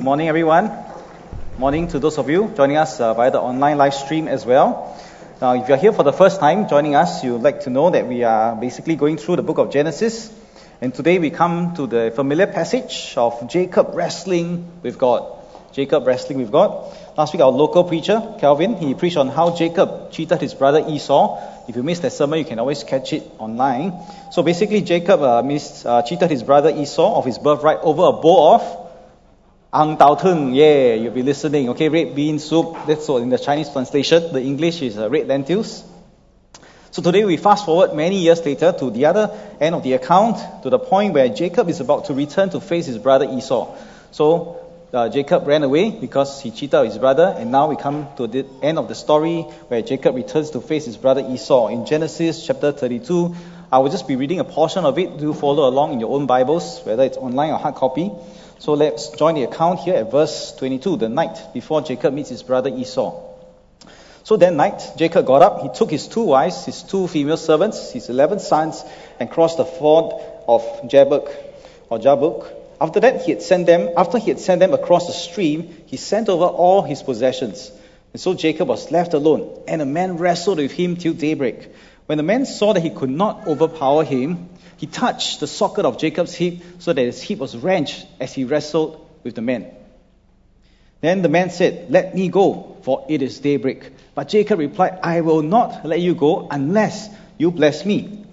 Good morning, everyone. Morning to those of you joining us uh, via the online live stream as well. Now, if you're here for the first time joining us, you'd like to know that we are basically going through the book of Genesis. And today we come to the familiar passage of Jacob wrestling with God. Jacob wrestling with God. Last week, our local preacher, Calvin, he preached on how Jacob cheated his brother Esau. If you missed that sermon, you can always catch it online. So basically, Jacob uh, missed, uh, cheated his brother Esau of his birthright over a bowl of ang tao tung. Yeah, you'll be listening. Okay, red bean soup. That's what in the Chinese translation. The English is uh, red lentils. So today we fast forward many years later to the other end of the account, to the point where Jacob is about to return to face his brother Esau. So uh, Jacob ran away because he cheated his brother, and now we come to the end of the story where Jacob returns to face his brother Esau. In Genesis chapter 32, I will just be reading a portion of it. Do follow along in your own Bibles, whether it's online or hard copy. So let's join the account here at verse 22, the night before Jacob meets his brother Esau. So that night, Jacob got up, he took his two wives, his two female servants, his eleven sons, and crossed the ford of Jabbok, or Jabbok, after that, he had sent them, after he had sent them across the stream, he sent over all his possessions. And so Jacob was left alone, and a man wrestled with him till daybreak. When the man saw that he could not overpower him, he touched the socket of Jacob's hip so that his hip was wrenched as he wrestled with the man. Then the man said, Let me go, for it is daybreak. But Jacob replied, I will not let you go unless you bless me.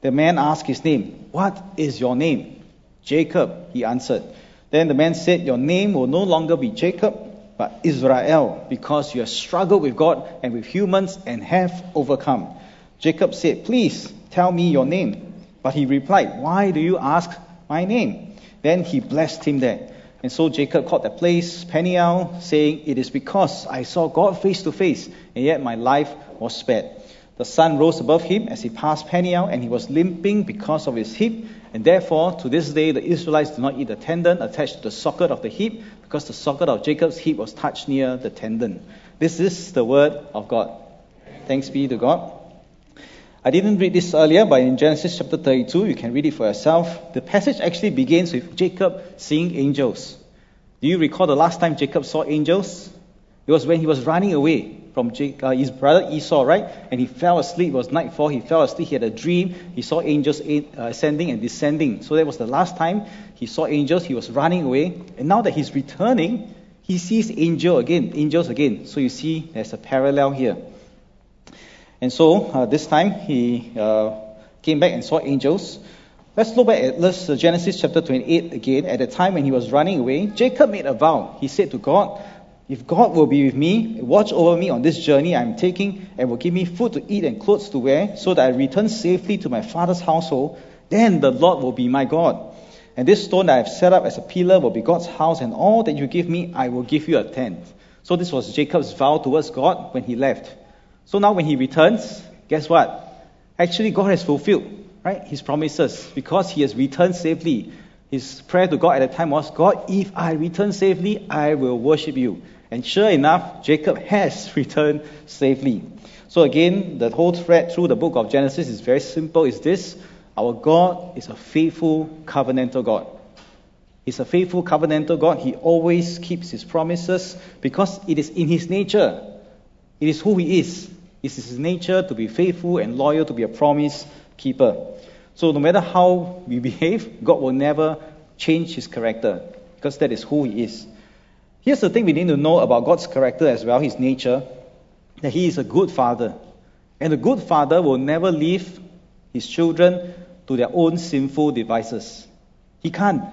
The man asked his name, What is your name? Jacob, he answered. Then the man said, Your name will no longer be Jacob, but Israel, because you have struggled with God and with humans and have overcome. Jacob said, Please tell me your name. But he replied, Why do you ask my name? Then he blessed him there. And so Jacob called that place Peniel, saying, It is because I saw God face to face, and yet my life was spared. The sun rose above him as he passed Peniel, and he was limping because of his hip. And therefore, to this day, the Israelites do not eat the tendon attached to the socket of the hip, because the socket of Jacob's hip was touched near the tendon. This is the word of God. Thanks be to God. I didn't read this earlier, but in Genesis chapter 32, you can read it for yourself. The passage actually begins with Jacob seeing angels. Do you recall the last time Jacob saw angels? It was when he was running away from uh, his brother Esau, right? And he fell asleep. It was nightfall. He fell asleep. He had a dream. He saw angels uh, ascending and descending. So that was the last time he saw angels. He was running away. And now that he's returning, he sees angel again, angels again. So you see, there's a parallel here. And so uh, this time he uh, came back and saw angels. Let's look back at let's, uh, Genesis chapter 28 again. At the time when he was running away, Jacob made a vow. He said to God, if God will be with me, watch over me on this journey I'm taking, and will give me food to eat and clothes to wear, so that I return safely to my father's household, then the Lord will be my God. And this stone that I have set up as a pillar will be God's house, and all that you give me, I will give you a tenth. So this was Jacob's vow towards God when he left. So now when he returns, guess what? Actually, God has fulfilled, right, his promises, because he has returned safely. His prayer to God at the time was, God, if I return safely, I will worship you. And sure enough, Jacob has returned safely. So again, the whole thread through the book of Genesis is very simple. Is this? Our God is a faithful covenantal God. He's a faithful covenantal God. He always keeps his promises because it is in his nature. It is who he is. It is his nature to be faithful and loyal, to be a promise keeper. So no matter how we behave, God will never change his character because that is who he is. Here's the thing we need to know about God's character as well, his nature, that he is a good father. And a good father will never leave his children to their own sinful devices. He can't.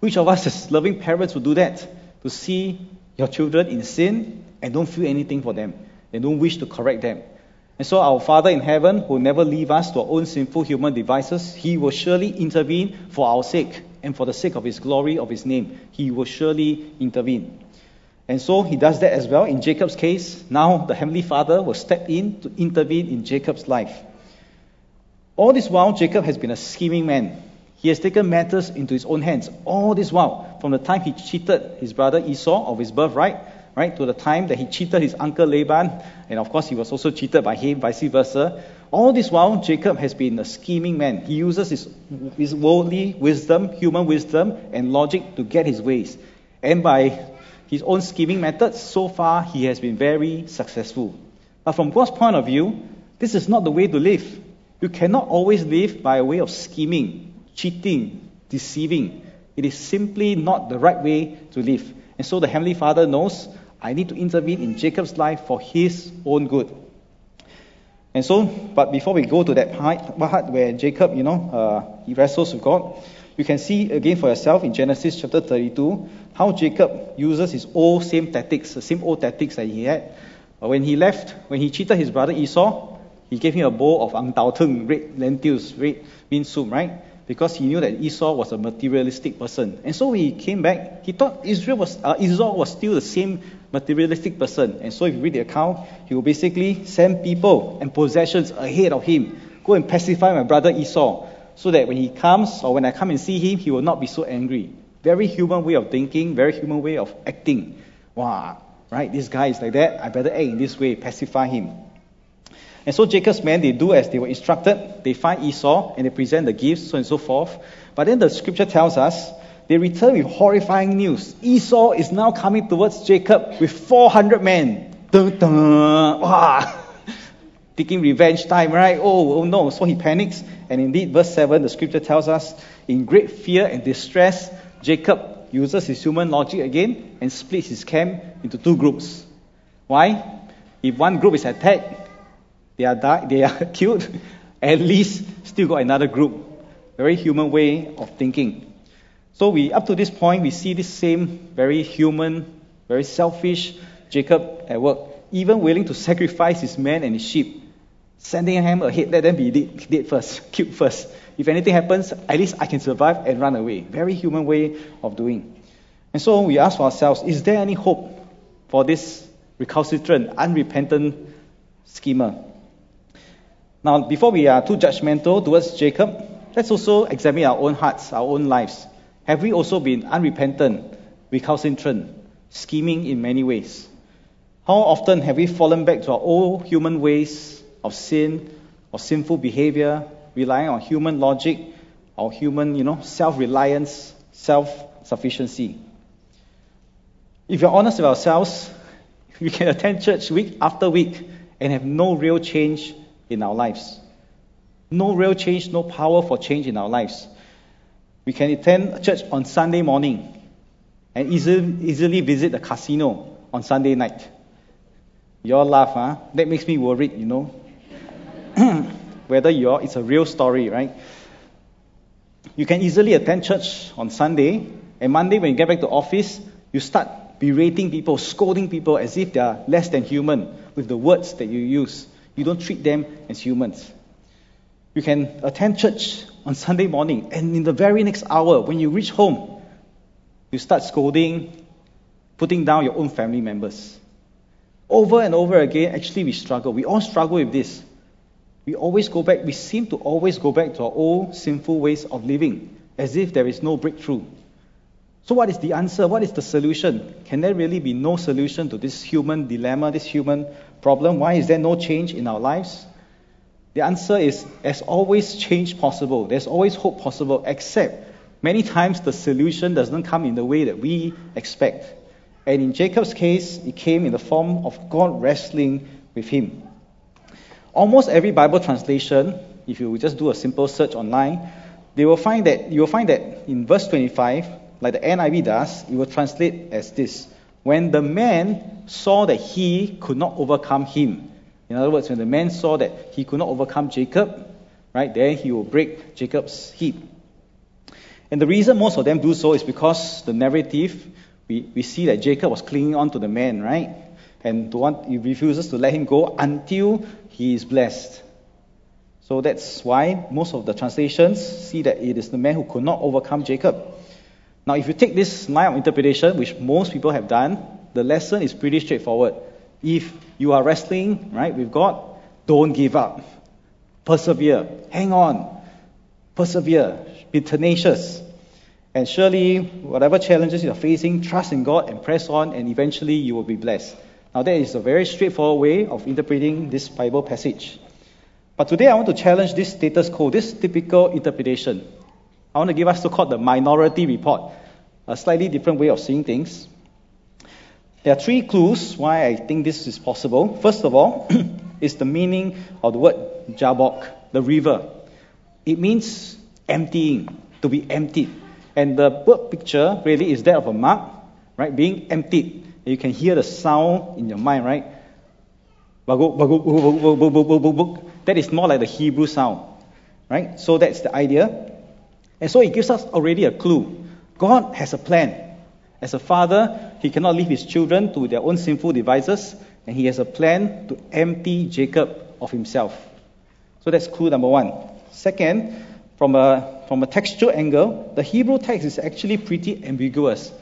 Which of us as loving parents would do that? To see your children in sin and don't feel anything for them and don't wish to correct them. And so our Father in heaven will never leave us to our own sinful human devices. He will surely intervene for our sake and for the sake of His glory, of His name. He will surely intervene. And so He does that as well. In Jacob's case, now the Heavenly Father will step in to intervene in Jacob's life. All this while, Jacob has been a scheming man. He has taken matters into his own hands. All this while, from the time he cheated his brother Esau of his birthright, right, to the time that he cheated his uncle Laban, and of course he was also cheated by him, vice versa. All this while, Jacob has been a scheming man. He uses his, his worldly wisdom, human wisdom, and logic to get his ways. And by his own scheming methods, so far he has been very successful. But from God's point of view, this is not the way to live. You cannot always live by a way of scheming, cheating, deceiving. It is simply not the right way to live. And so the Heavenly Father knows I need to intervene in Jacob's life for his own good. And so, but before we go to that part where Jacob, you know, uh, he wrestles with God, you can see again for yourself in Genesis chapter 32 how Jacob uses his old same tactics, the same old tactics that he had. When he left, when he cheated his brother Esau, he gave him a bowl of ang tao tung, red lentils, red bean soup, right? Because he knew that Esau was a materialistic person. And so when he came back, he thought Israel was, uh, Esau was still the same materialistic person. And so if you read the account, he will basically send people and possessions ahead of him. Go and pacify my brother Esau, so that when he comes or when I come and see him, he will not be so angry. Very human way of thinking, very human way of acting. Wow, right? This guy is like that. I better act in this way, pacify him. And so Jacob's men, they do as they were instructed. They find Esau and they present the gifts, so and so forth. But then the scripture tells us they return with horrifying news. Esau is now coming towards Jacob with 400 men. Dun, dun, wow. Taking revenge time, right? Oh, oh no. So he panics. And indeed, verse 7, the scripture tells us, in great fear and distress, Jacob uses his human logic again and splits his camp into two groups. Why? If one group is attacked, they are, they are killed, at least still got another group. Very human way of thinking. So we, up to this point, we see this same very human, very selfish Jacob at work, even willing to sacrifice his men and his sheep, sending him ahead, let them be dead, dead first, killed first. If anything happens, at least I can survive and run away. Very human way of doing. And so we ask ourselves, is there any hope for this recalcitrant, unrepentant schemer? Now, before we are too judgmental towards Jacob, let's also examine our own hearts, our own lives. Have we also been unrepentant, recalcitrant, scheming in many ways? How often have we fallen back to our old human ways of sin, of sinful behavior, relying on human logic, our human, you know, self-reliance, self-sufficiency? If you're honest with ourselves, we can attend church week after week and have no real change in our lives. No real change, no power for change in our lives. We can attend church on Sunday morning and easily, easily visit the casino on Sunday night. You all laugh, huh? That makes me worried, you know. Whether you're, it's a real story, right? You can easily attend church on Sunday, and Monday when you get back to office, you start berating people, scolding people as if they are less than human with the words that you use. You don't treat them as humans. You can attend church on Sunday morning, and in the very next hour, when you reach home, you start scolding, putting down your own family members. Over and over again, actually, we struggle. We all struggle with this. We always go back, we seem to always go back to our old sinful ways of living, as if there is no breakthrough. So, what is the answer? What is the solution? Can there really be no solution to this human dilemma, this human problem? Why is there no change in our lives? The answer is there's always change possible. There's always hope possible, except many times the solution doesn't come in the way that we expect. And in Jacob's case, it came in the form of God wrestling with him. Almost every Bible translation, if you just do a simple search online, they will find that you will find that in verse 25, like the NIV does, it will translate as this when the man saw that he could not overcome him. In other words, when the man saw that he could not overcome Jacob, right, then he will break Jacob's hip. And the reason most of them do so is because the narrative, we, we see that Jacob was clinging on to the man, right? And want, he refuses to let him go until he is blessed. So that's why most of the translations see that it is the man who could not overcome Jacob. Now, if you take this line of interpretation, which most people have done, the lesson is pretty straightforward. If you are wrestling, right, with God, don't give up. Persevere. Hang on. Persevere. Be tenacious. And surely, whatever challenges you are facing, trust in God and press on, and eventually you will be blessed. Now, that is a very straightforward way of interpreting this Bible passage. But today I want to challenge this status quo, this typical interpretation. I want to give us so called the minority report. a slightly different way of seeing things. There are three clues why I think this is possible. First of all, is the meaning of the word Jabbok, the river. It means emptying, to be emptied. And the word picture really is that of a mug, right, being emptied. You can hear the sound in your mind, right? That is more like the Hebrew sound, right? So that's the idea. And so it gives us already a clue. God has a plan. As a father, he cannot leave his children to their own sinful devices, and he has a plan to empty Jacob of himself. So that's clue number one. Second, from a, from a textual angle, the Hebrew text is actually pretty ambiguous.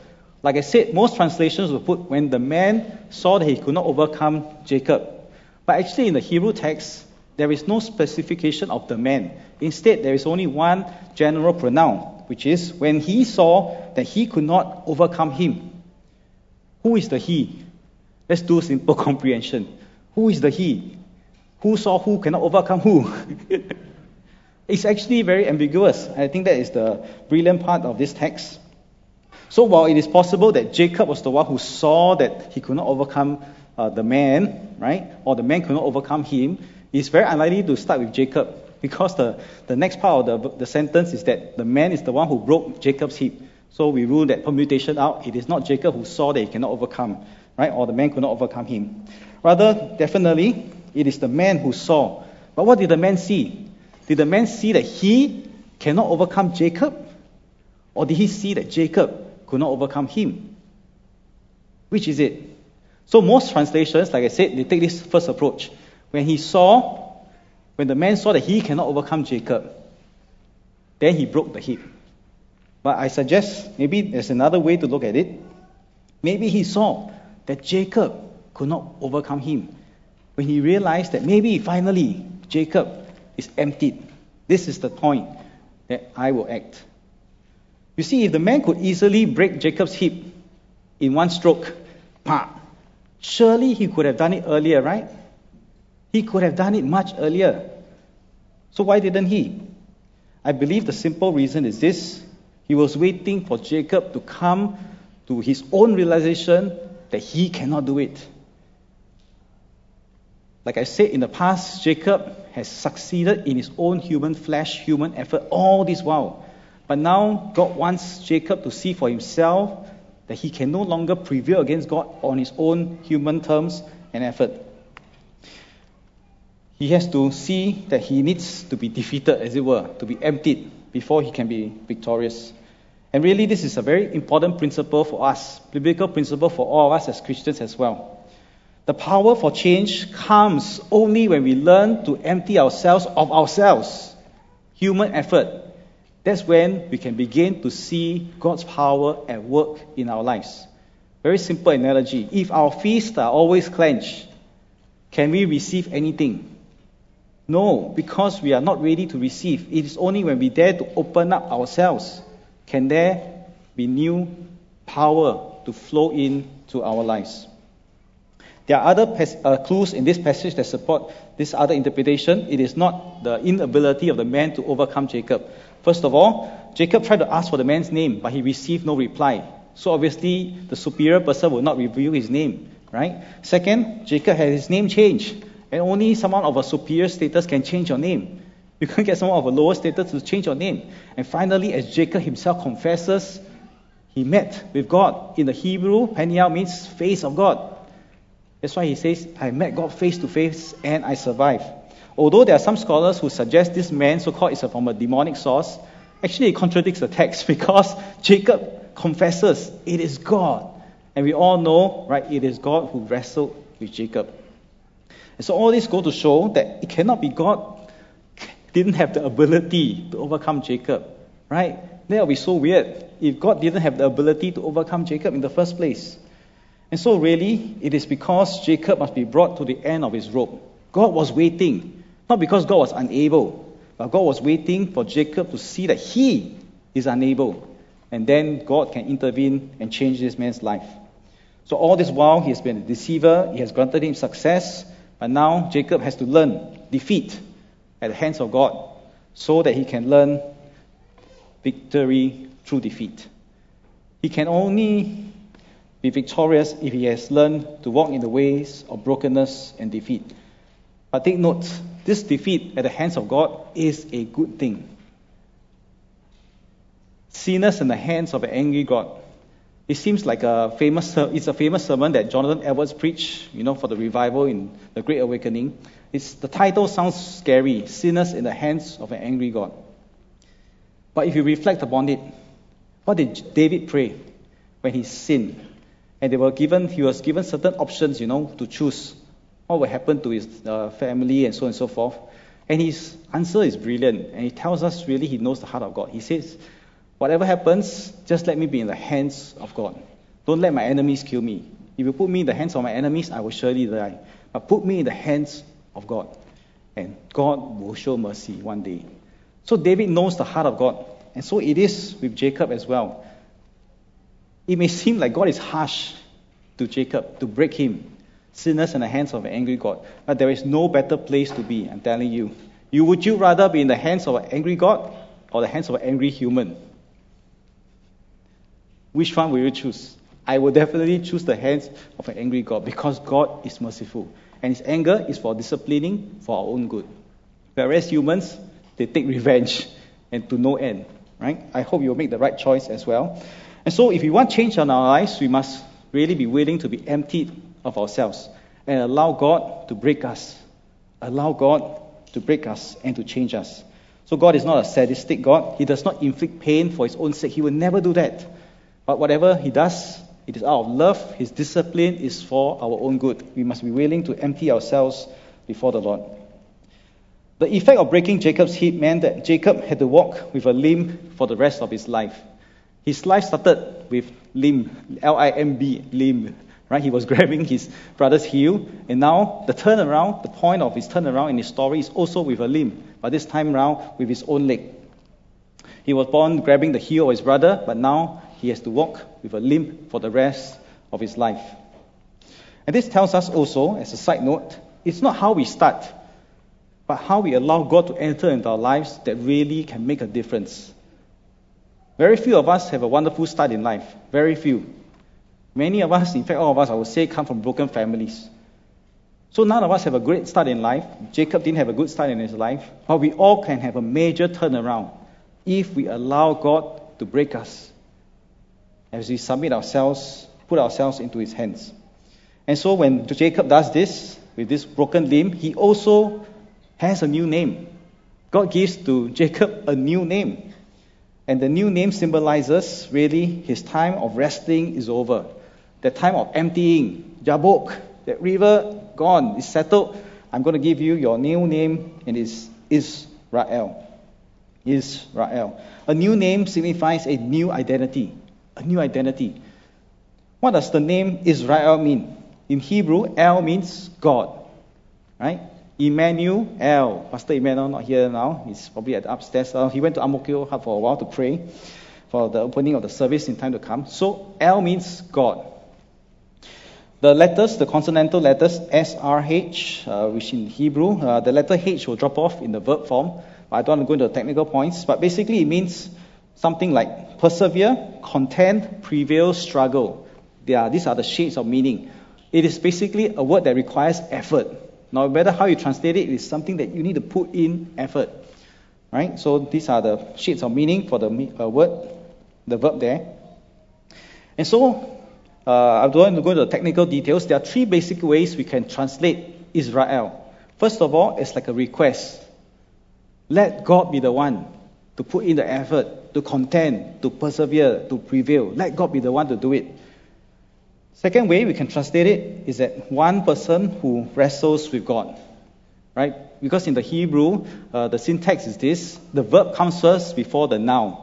Like I said, most translations will put when the man saw that he could not overcome Jacob. But actually, in the Hebrew text, there is no specification of the man. Instead, there is only one general pronoun, which is when he saw that he could not overcome him. Who is the he? Let's do simple comprehension. Who is the he? Who saw who cannot overcome who? it's actually very ambiguous. I think that is the brilliant part of this text. So while it is possible that Jacob was the one who saw that he could not overcome uh, the man, right, or the man could not overcome him, it's very unlikely to start with Jacob because the, the next part of the, the sentence is that the man is the one who broke Jacob's hip. So we rule that permutation out. It is not Jacob who saw that he cannot overcome, right? Or the man could not overcome him. Rather, definitely, it is the man who saw. But what did the man see? Did the man see that he cannot overcome Jacob? Or did he see that Jacob could not overcome him? Which is it? So most translations, like I said, they take this first approach. When he saw when the man saw that he cannot overcome Jacob, then he broke the hip. But I suggest maybe there's another way to look at it. Maybe he saw that Jacob could not overcome him. When he realized that maybe finally Jacob is emptied, this is the point that I will act. You see, if the man could easily break Jacob's hip in one stroke, pa, surely he could have done it earlier, right? He could have done it much earlier. So why didn't he? I believe the simple reason is this he was waiting for Jacob to come to his own realization that he cannot do it. Like I said in the past, Jacob has succeeded in his own human flesh, human effort all this while. But now God wants Jacob to see for himself that he can no longer prevail against God on his own human terms and effort he has to see that he needs to be defeated, as it were, to be emptied before he can be victorious. And really, this is a very important principle for us, biblical principle for all of us as Christians as well. The power for change comes only when we learn to empty ourselves of ourselves, human effort. That's when we can begin to see God's power at work in our lives. Very simple analogy. If our fists are always clenched, can we receive anything? No, because we are not ready to receive. It is only when we dare to open up ourselves can there be new power to flow into our lives. There are other uh, clues in this passage that support this other interpretation. It is not the inability of the man to overcome Jacob. First of all, Jacob tried to ask for the man's name, but he received no reply. So obviously, the superior person will not reveal his name, right? Second, Jacob had his name changed. And only someone of a superior status can change your name. You can't get someone of a lower status to change your name. And finally, as Jacob himself confesses, he met with God. In the Hebrew, Peniel means face of God. That's why he says, I met God face to face and I survived. Although there are some scholars who suggest this man, so called, is from a demonic source, actually it contradicts the text because Jacob confesses it is God. And we all know, right, it is God who wrestled with Jacob. And so all this go to show that it cannot be God didn't have the ability to overcome Jacob, right? That would be so weird if God didn't have the ability to overcome Jacob in the first place. And so really, it is because Jacob must be brought to the end of his rope. God was waiting, not because God was unable, but God was waiting for Jacob to see that he is unable. And then God can intervene and change this man's life. So all this while, he has been a deceiver, he has granted him success, but now Jacob has to learn defeat at the hands of God so that he can learn victory through defeat. He can only be victorious if he has learned to walk in the ways of brokenness and defeat. But take note, this defeat at the hands of God is a good thing. Sinners in the hands of an angry God. It seems like a famous, it's a famous sermon that Jonathan Edwards preached, you know, for the revival in the Great Awakening. It's, the title sounds scary, Sinners in the Hands of an Angry God. But if you reflect upon it, what did David pray when he sinned? And they were given, he was given certain options, you know, to choose what will happen to his uh, family and so on and so forth. And his answer is brilliant. And he tells us really he knows the heart of God. He says, Whatever happens, just let me be in the hands of God. Don't let my enemies kill me. If you put me in the hands of my enemies, I will surely die. But put me in the hands of God. And God will show mercy one day. So David knows the heart of God. And so it is with Jacob as well. It may seem like God is harsh to Jacob to break him, sinners in the hands of an angry God. But there is no better place to be, I'm telling you. You would you rather be in the hands of an angry God or the hands of an angry human? Which one will you choose? I will definitely choose the hands of an angry God because God is merciful. And his anger is for disciplining for our own good. Whereas humans, they take revenge and to no end. Right? I hope you'll make the right choice as well. And so if we want change in our lives, we must really be willing to be emptied of ourselves and allow God to break us. Allow God to break us and to change us. So God is not a sadistic God. He does not inflict pain for his own sake. He will never do that. But whatever he does, it is out of love. His discipline is for our own good. We must be willing to empty ourselves before the Lord. The effect of breaking Jacob's hip meant that Jacob had to walk with a limp for the rest of his life. His life started with limb, L-I-M-B, limb. Right? He was grabbing his brother's heel, and now the turnaround, the point of his turnaround in his story is also with a limb, but this time round with his own leg. He was born grabbing the heel of his brother, but now he has to walk with a limp for the rest of his life. And this tells us also, as a side note, it's not how we start, but how we allow God to enter into our lives that really can make a difference. Very few of us have a wonderful start in life. Very few. Many of us, in fact, all of us, I would say, come from broken families. So none of us have a great start in life. Jacob didn't have a good start in his life. But we all can have a major turnaround if we allow God to break us as we submit ourselves, put ourselves into his hands. And so when Jacob does this, with this broken limb, he also has a new name. God gives to Jacob a new name. And the new name symbolizes really his time of resting is over. The time of emptying, Jabbok, that river gone, is settled. I'm going to give you your new name, and it's Israel. Israel. A new name signifies a new identity a new identity. What does the name Israel mean? In Hebrew, El means God, right? Emmanuel, El. Pastor Emmanuel not here now. He's probably at upstairs. Uh, he went to Mo for a while to pray for the opening of the service in time to come. So El means God. The letters, the consonantal letters SRH, uh, which in Hebrew, uh, the letter H will drop off in the verb form. But I don't want to go into the technical points, but basically it means something like persevere, contend, prevail, struggle. Are, these are the shades of meaning. It is basically a word that requires effort. No matter how you translate it, it is something that you need to put in effort. Right? So these are the shades of meaning for the uh, word, the verb there. And so, uh, I don't want to go into the technical details. There are three basic ways we can translate Israel. First of all, it's like a request. Let God be the one to put in the effort, to contend, to persevere, to prevail. Let God be the one to do it. Second way we can translate it is that one person who wrestles with God, right? Because in the Hebrew, uh, the syntax is this: the verb comes first before the noun.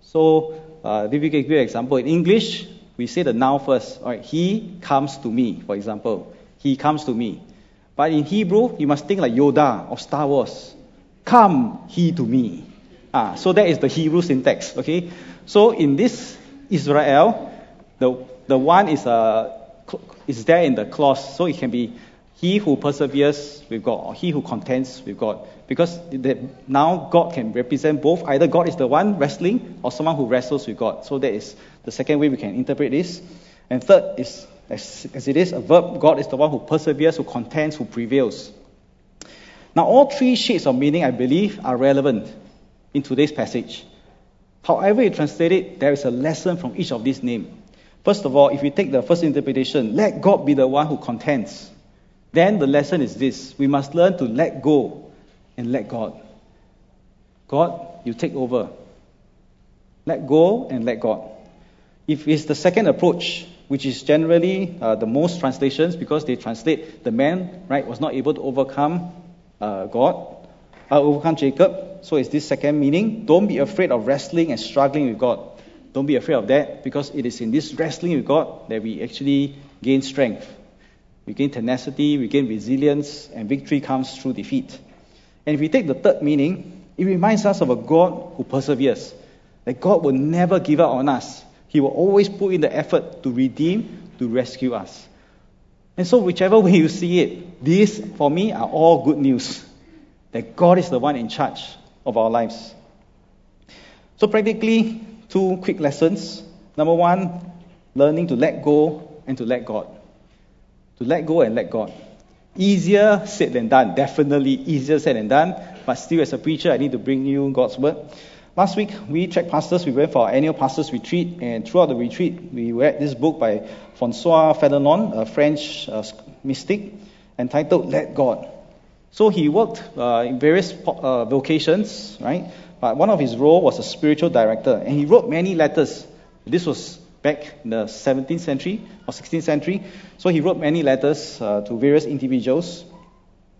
So, uh, if we give you an example, in English, we say the noun first. All right, he comes to me, for example. He comes to me. But in Hebrew, you must think like Yoda of Star Wars. Come he to me. Ah, so that is the Hebrew syntax. Okay. So in this Israel, the the one is uh, is there in the clause, so it can be He who perseveres with God, or he who contends with God. Because the, now God can represent both. Either God is the one wrestling, or someone who wrestles with God. So that is the second way we can interpret this. And third is, as, as it is, a verb, God is the one who perseveres, who contends, who prevails. Now, all three shades of meaning, I believe, are relevant in today's passage. However you translate it, there is a lesson from each of these names. First of all, if you take the first interpretation, let God be the one who contends, then the lesson is this we must learn to let go and let God. God, you take over. Let go and let God. If it's the second approach, which is generally uh, the most translations because they translate the man, right, was not able to overcome uh, God, uh, overcome Jacob. So it's this second meaning. Don't be afraid of wrestling and struggling with God. Don't be afraid of that because it is in this wrestling with God that we actually gain strength. We gain tenacity, we gain resilience, and victory comes through defeat. And if we take the third meaning, it reminds us of a God who perseveres. That God will never give up on us. He will always put in the effort to redeem, to rescue us. And so, whichever way you see it, these, for me, are all good news. That God is the one in charge of our lives. So, practically, two quick lessons. Number one, learning to let go and to let God. To let go and let God. Easier said than done, definitely easier said than done, but still, as a preacher, I need to bring you God's word. Last week, we checked pastors. We went for our annual pastors retreat, and throughout the retreat, we read this book by Francois Fenelon, a French uh, mystic, entitled Let Go. So he worked uh, in various uh, vocations, right? But one of his role was a spiritual director, and he wrote many letters. This was back in the 17th century or 16th century. So he wrote many letters uh, to various individuals.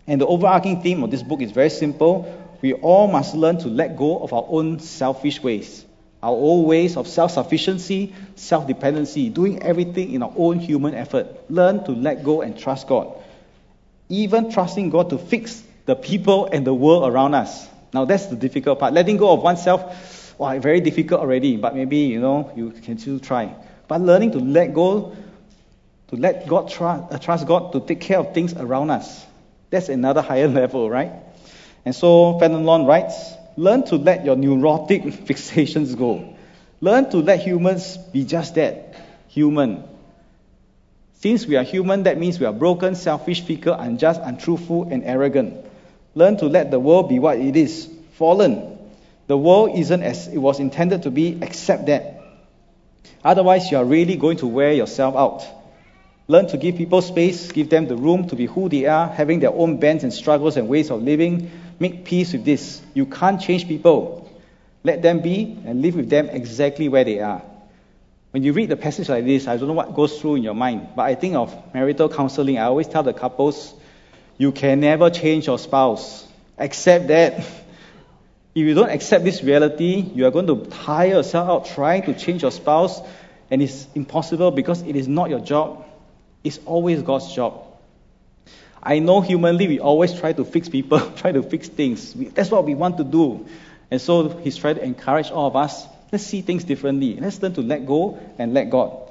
And the overarching theme of this book is very simple. We all must learn to let go of our own selfish ways, our old ways of self sufficiency, self dependency, doing everything in our own human effort. Learn to let go and trust God even trusting God to fix the people and the world around us. Now that's the difficult part. Letting go of oneself, wow, very difficult already, but maybe, you know, you can still try. But learning to let go, to let God trust, uh, trust God to take care of things around us, that's another higher level, right? And so Fenelon writes, learn to let your neurotic fixations go. Learn to let humans be just that, human. Since we are human, that means we are broken, selfish, fickle, unjust, untruthful, and arrogant. Learn to let the world be what it is fallen. The world isn't as it was intended to be, accept that. Otherwise, you are really going to wear yourself out. Learn to give people space, give them the room to be who they are, having their own bends and struggles and ways of living. Make peace with this. You can't change people. Let them be and live with them exactly where they are. When you read the passage like this, I don't know what goes through in your mind, but I think of marital counseling. I always tell the couples, you can never change your spouse. Accept that. If you don't accept this reality, you are going to tire yourself out trying to change your spouse, and it's impossible because it is not your job. It's always God's job. I know humanly we always try to fix people, try to fix things. That's what we want to do. And so he's trying to encourage all of us Let's see things differently. Let's learn to let go and let God.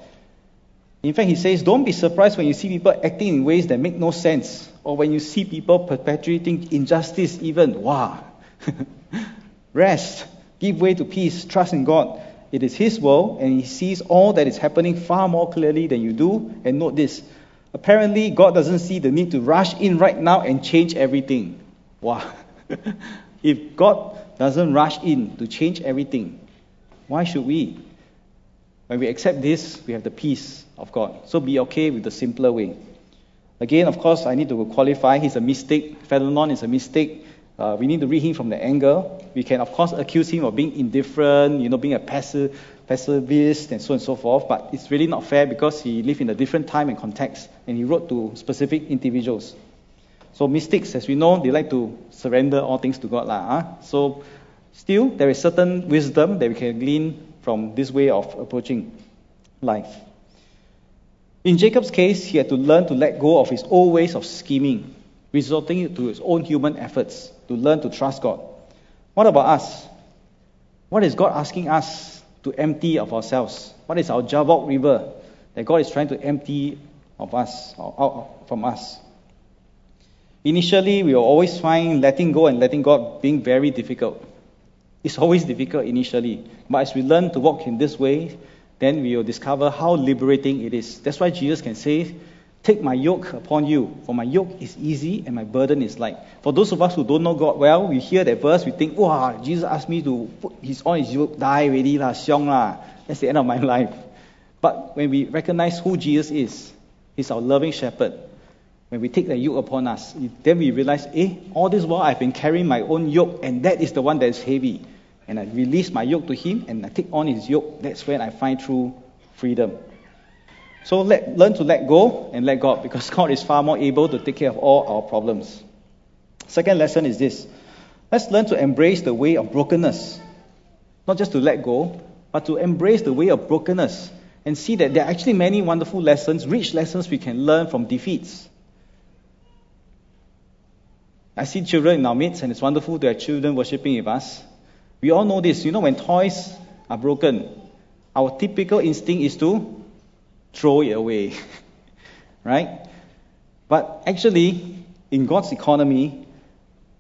In fact, he says, don't be surprised when you see people acting in ways that make no sense, or when you see people perpetuating injustice, even. Wow. Rest. Give way to peace. Trust in God. It is His world, and He sees all that is happening far more clearly than you do. And note this apparently, God doesn't see the need to rush in right now and change everything. Wow. if God doesn't rush in to change everything, why should we? When we accept this, we have the peace of God. So be okay with the simpler way. Again, of course, I need to qualify. He's a mystic. Fenelon is a mystic. Uh, we need to read him from the angle. We can, of course, accuse him of being indifferent, you know, being a passive, pacifist, and so on and so forth. But it's really not fair because he lived in a different time and context, and he wrote to specific individuals. So mystics, as we know, they like to surrender all things to God. Lah, huh? So Still, there is certain wisdom that we can glean from this way of approaching life. In Jacob's case, he had to learn to let go of his old ways of scheming, resorting to his own human efforts to learn to trust God. What about us? What is God asking us to empty of ourselves? What is our Jabbok river that God is trying to empty of us, or out from us? Initially, we will always find letting go and letting God being very difficult. It's always difficult initially. But as we learn to walk in this way, then we will discover how liberating it is. That's why Jesus can say, Take my yoke upon you, for my yoke is easy and my burden is light. For those of us who don't know God well, we hear that verse, we think, wow, Jesus asked me to put his on his yoke, die already lah, xiong lah. That's the end of my life. But when we recognize who Jesus is, he's our loving shepherd. When we take the yoke upon us, then we realize, eh, all this while I've been carrying my own yoke, and that is the one that is heavy. And I release my yoke to him, and I take on his yoke. That's when I find true freedom. So let, learn to let go and let God because God is far more able to take care of all our problems. Second lesson is this let's learn to embrace the way of brokenness. Not just to let go, but to embrace the way of brokenness and see that there are actually many wonderful lessons, rich lessons we can learn from defeats. I see children in our midst, and it's wonderful to have children worshiping with us. We all know this. You know, when toys are broken, our typical instinct is to throw it away. right? But actually, in God's economy,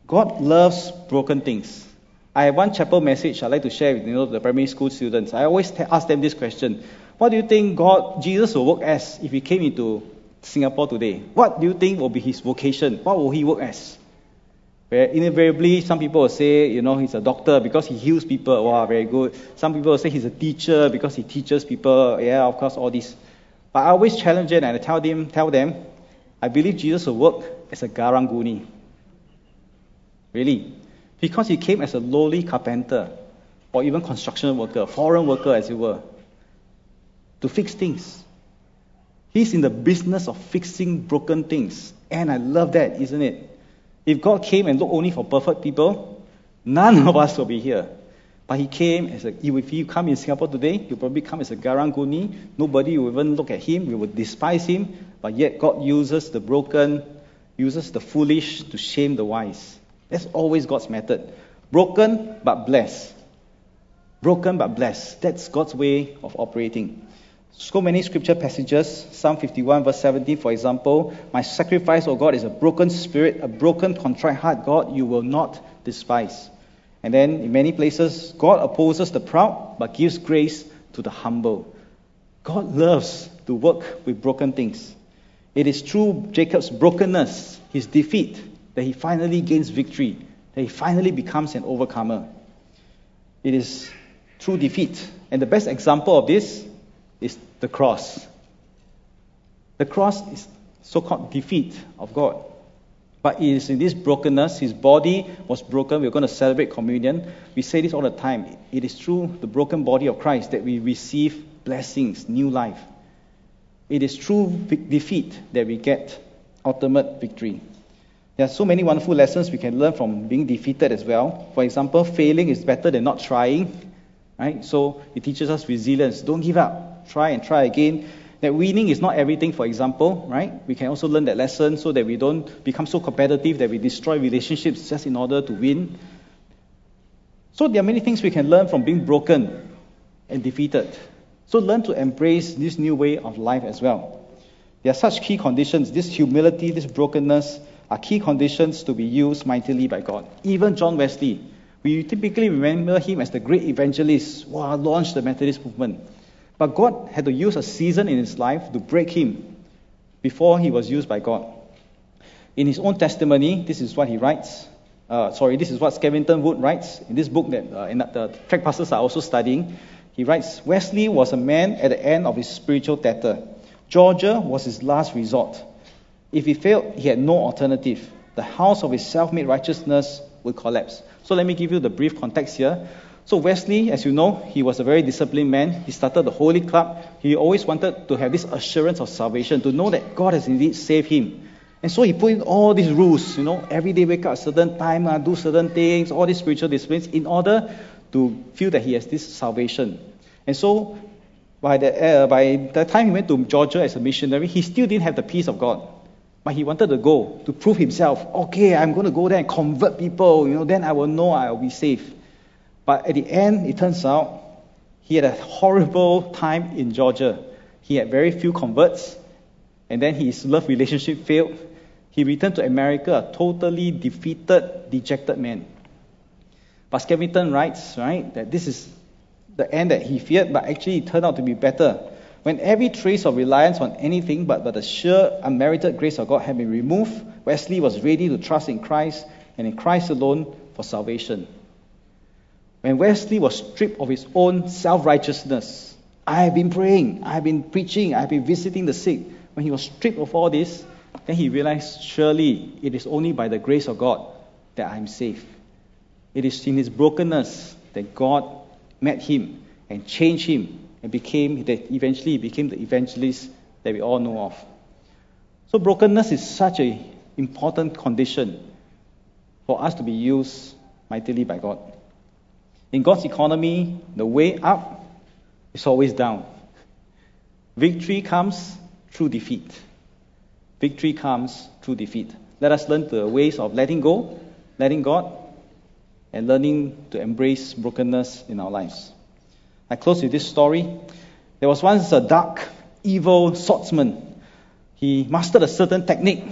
God loves broken things. I have one chapel message I'd like to share with you know, the primary school students. I always t- ask them this question What do you think God, Jesus, will work as if he came into Singapore today? What do you think will be his vocation? What will he work as? Where invariably, some people will say, you know, he's a doctor because he heals people. Wow, very good. Some people will say he's a teacher because he teaches people. Yeah, of course, all this. But I always challenge them and I tell them, tell them, I believe Jesus will work as a garanguni. Really. Because he came as a lowly carpenter or even construction worker, foreign worker as it were, to fix things. He's in the business of fixing broken things. And I love that, isn't it? If God came and looked only for perfect people, none of us will be here. But he came as a, if he come in Singapore today, he'll probably come as a Garang Guni. Nobody will even look at him. We will despise him. But yet God uses the broken, uses the foolish to shame the wise. That's always God's method. Broken but blessed. Broken but blessed. That's God's way of operating. So many scripture passages. Psalm 51, verse 17, for example. My sacrifice, O God, is a broken spirit, a broken, contrite heart, God, you will not despise. And then in many places, God opposes the proud but gives grace to the humble. God loves to work with broken things. It is through Jacob's brokenness, his defeat, that he finally gains victory, that he finally becomes an overcomer. It is through defeat. And the best example of this is the cross. The cross is so called defeat of God. But it is in this brokenness, his body was broken. We're going to celebrate communion. We say this all the time. It is through the broken body of Christ that we receive blessings, new life. It is through defeat that we get ultimate victory. There are so many wonderful lessons we can learn from being defeated as well. For example, failing is better than not trying. Right? So it teaches us resilience. Don't give up. Try and try again that winning is not everything, for example, right? We can also learn that lesson so that we don't become so competitive that we destroy relationships just in order to win. So there are many things we can learn from being broken and defeated. So learn to embrace this new way of life as well. There are such key conditions. This humility, this brokenness are key conditions to be used mightily by God. Even John Wesley, we typically remember him as the great evangelist who launched the Methodist movement. But God had to use a season in his life to break him before he was used by God. In his own testimony, this is what he writes. Uh, sorry, this is what Skevington Wood writes in this book that uh, the TRAC pastors are also studying. He writes Wesley was a man at the end of his spiritual tether. Georgia was his last resort. If he failed, he had no alternative. The house of his self made righteousness would collapse. So let me give you the brief context here. So Wesley, as you know, he was a very disciplined man. He started the Holy Club. He always wanted to have this assurance of salvation, to know that God has indeed saved him. And so he put in all these rules, you know, every day wake up certain time, uh, do certain things, all these spiritual disciplines, in order to feel that he has this salvation. And so by the, uh, by the time he went to Georgia as a missionary, he still didn't have the peace of God. But he wanted to go to prove himself. Okay, I'm going to go there and convert people. You know, then I will know I will be saved. But at the end, it turns out he had a horrible time in Georgia. He had very few converts, and then his love relationship failed. he returned to America a totally defeated, dejected man. But Skevington writes, right, that this is the end that he feared, but actually it turned out to be better. When every trace of reliance on anything but, but the sheer unmerited grace of God had been removed, Wesley was ready to trust in Christ and in Christ alone for salvation. When Wesley was stripped of his own self righteousness, I have been praying, I have been preaching, I have been visiting the sick. When he was stripped of all this, then he realized surely it is only by the grace of God that I am saved. It is in his brokenness that God met him and changed him and became that eventually became the evangelist that we all know of. So brokenness is such an important condition for us to be used mightily by God. In God's economy, the way up is always down. Victory comes through defeat. Victory comes through defeat. Let us learn the ways of letting go, letting God, and learning to embrace brokenness in our lives. I close with this story. There was once a dark, evil swordsman. He mastered a certain technique,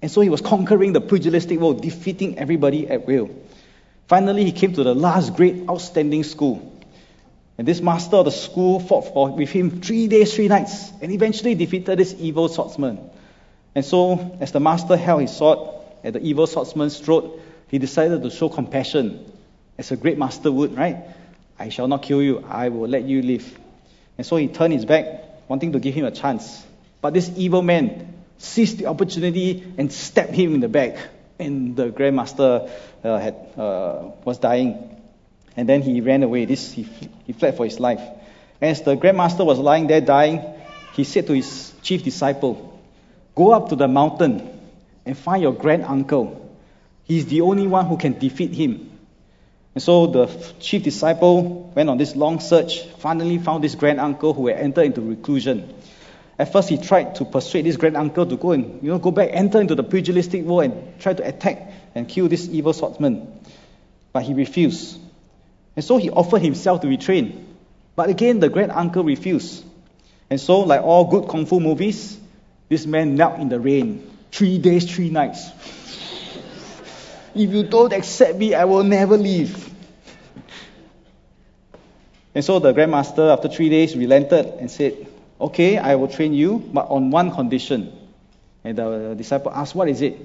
and so he was conquering the pugilistic world, defeating everybody at will. Finally, he came to the last great outstanding school. And this master of the school fought for, with him three days, three nights, and eventually defeated this evil swordsman. And so, as the master held his sword at the evil swordsman's throat, he decided to show compassion, as a great master would, right? I shall not kill you, I will let you live. And so he turned his back, wanting to give him a chance. But this evil man seized the opportunity and stabbed him in the back. And the grandmaster uh, had, uh, was dying. And then he ran away. This, he, he fled for his life. As the grandmaster was lying there dying, he said to his chief disciple, Go up to the mountain and find your grand uncle. He's the only one who can defeat him. And so the chief disciple went on this long search, finally found this grand uncle who had entered into reclusion. At first, he tried to persuade this grand uncle to go and you know go back, enter into the pugilistic war, and try to attack and kill this evil swordsman. But he refused. And so he offered himself to be trained. But again, the grand uncle refused. And so, like all good kung fu movies, this man knelt in the rain, three days, three nights. If you don't accept me, I will never leave. And so the grandmaster, after three days, relented and said, Okay, I will train you, but on one condition. And the disciple asked, What is it?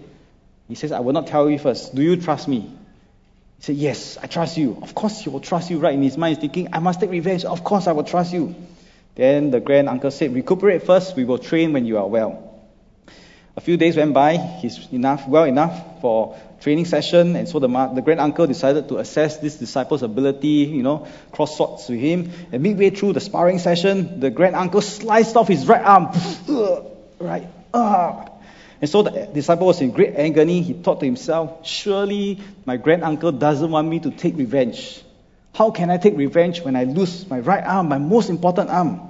He says, I will not tell you first. Do you trust me? He said, Yes, I trust you. Of course, he will trust you, right? In his mind, he's thinking, I must take revenge. Of course, I will trust you. Then the grand uncle said, Recuperate first, we will train when you are well. A few days went by, he's enough, well enough for training session, and so the, the grand uncle decided to assess this disciple's ability, you know, cross swords with him. And midway through the sparring session, the grand uncle sliced off his right arm. right. And so the disciple was in great agony. He thought to himself, Surely my grand uncle doesn't want me to take revenge. How can I take revenge when I lose my right arm, my most important arm?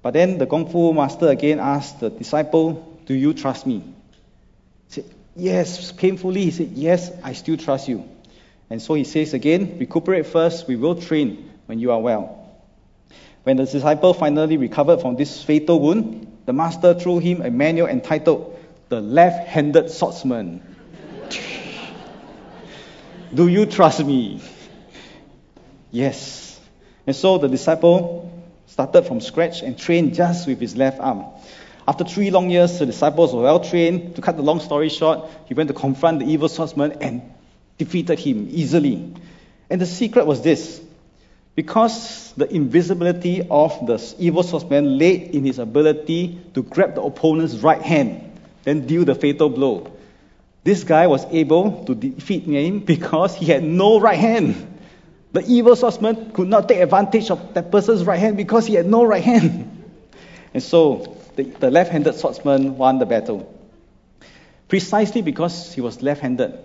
But then the Kung Fu master again asked the disciple, do you trust me? He said, Yes, painfully. He said, Yes, I still trust you. And so he says again, Recuperate first, we will train when you are well. When the disciple finally recovered from this fatal wound, the master threw him a manual entitled The Left Handed Swordsman. Do you trust me? Yes. And so the disciple started from scratch and trained just with his left arm. After three long years, the disciples were well trained. To cut the long story short, he went to confront the evil swordsman and defeated him easily. And the secret was this because the invisibility of the evil swordsman lay in his ability to grab the opponent's right hand, then deal the fatal blow. This guy was able to defeat him because he had no right hand. The evil swordsman could not take advantage of that person's right hand because he had no right hand. And so the, the left handed swordsman won the battle. Precisely because he was left handed,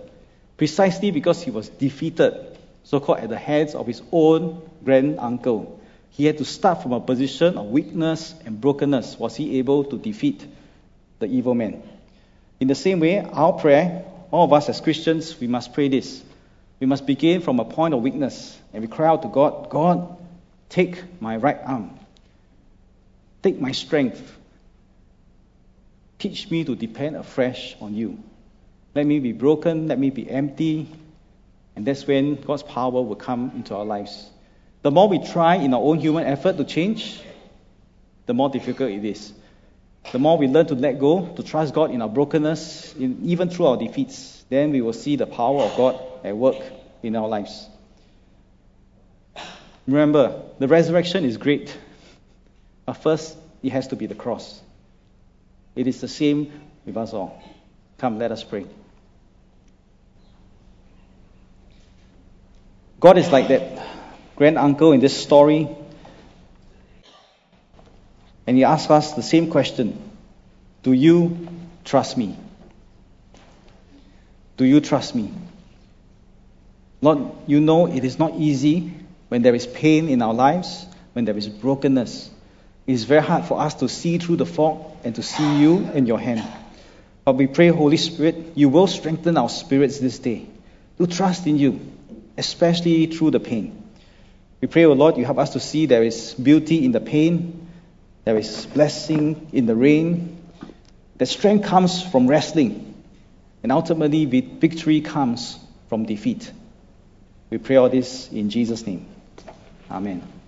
precisely because he was defeated, so called at the hands of his own grand uncle. He had to start from a position of weakness and brokenness. Was he able to defeat the evil man? In the same way, our prayer, all of us as Christians, we must pray this. We must begin from a point of weakness and we cry out to God, God, take my right arm, take my strength, Teach me to depend afresh on you. Let me be broken, let me be empty, and that's when God's power will come into our lives. The more we try in our own human effort to change, the more difficult it is. The more we learn to let go, to trust God in our brokenness, in, even through our defeats, then we will see the power of God at work in our lives. Remember, the resurrection is great, but first it has to be the cross. It is the same with us all. Come, let us pray. God is like that grand uncle in this story, and he asks us the same question Do you trust me? Do you trust me? Lord, you know it is not easy when there is pain in our lives, when there is brokenness. It is very hard for us to see through the fog and to see you in your hand. But we pray, Holy Spirit, you will strengthen our spirits this day to trust in you, especially through the pain. We pray, O oh Lord, you help us to see there is beauty in the pain, there is blessing in the rain, that strength comes from wrestling, and ultimately victory comes from defeat. We pray all this in Jesus' name. Amen.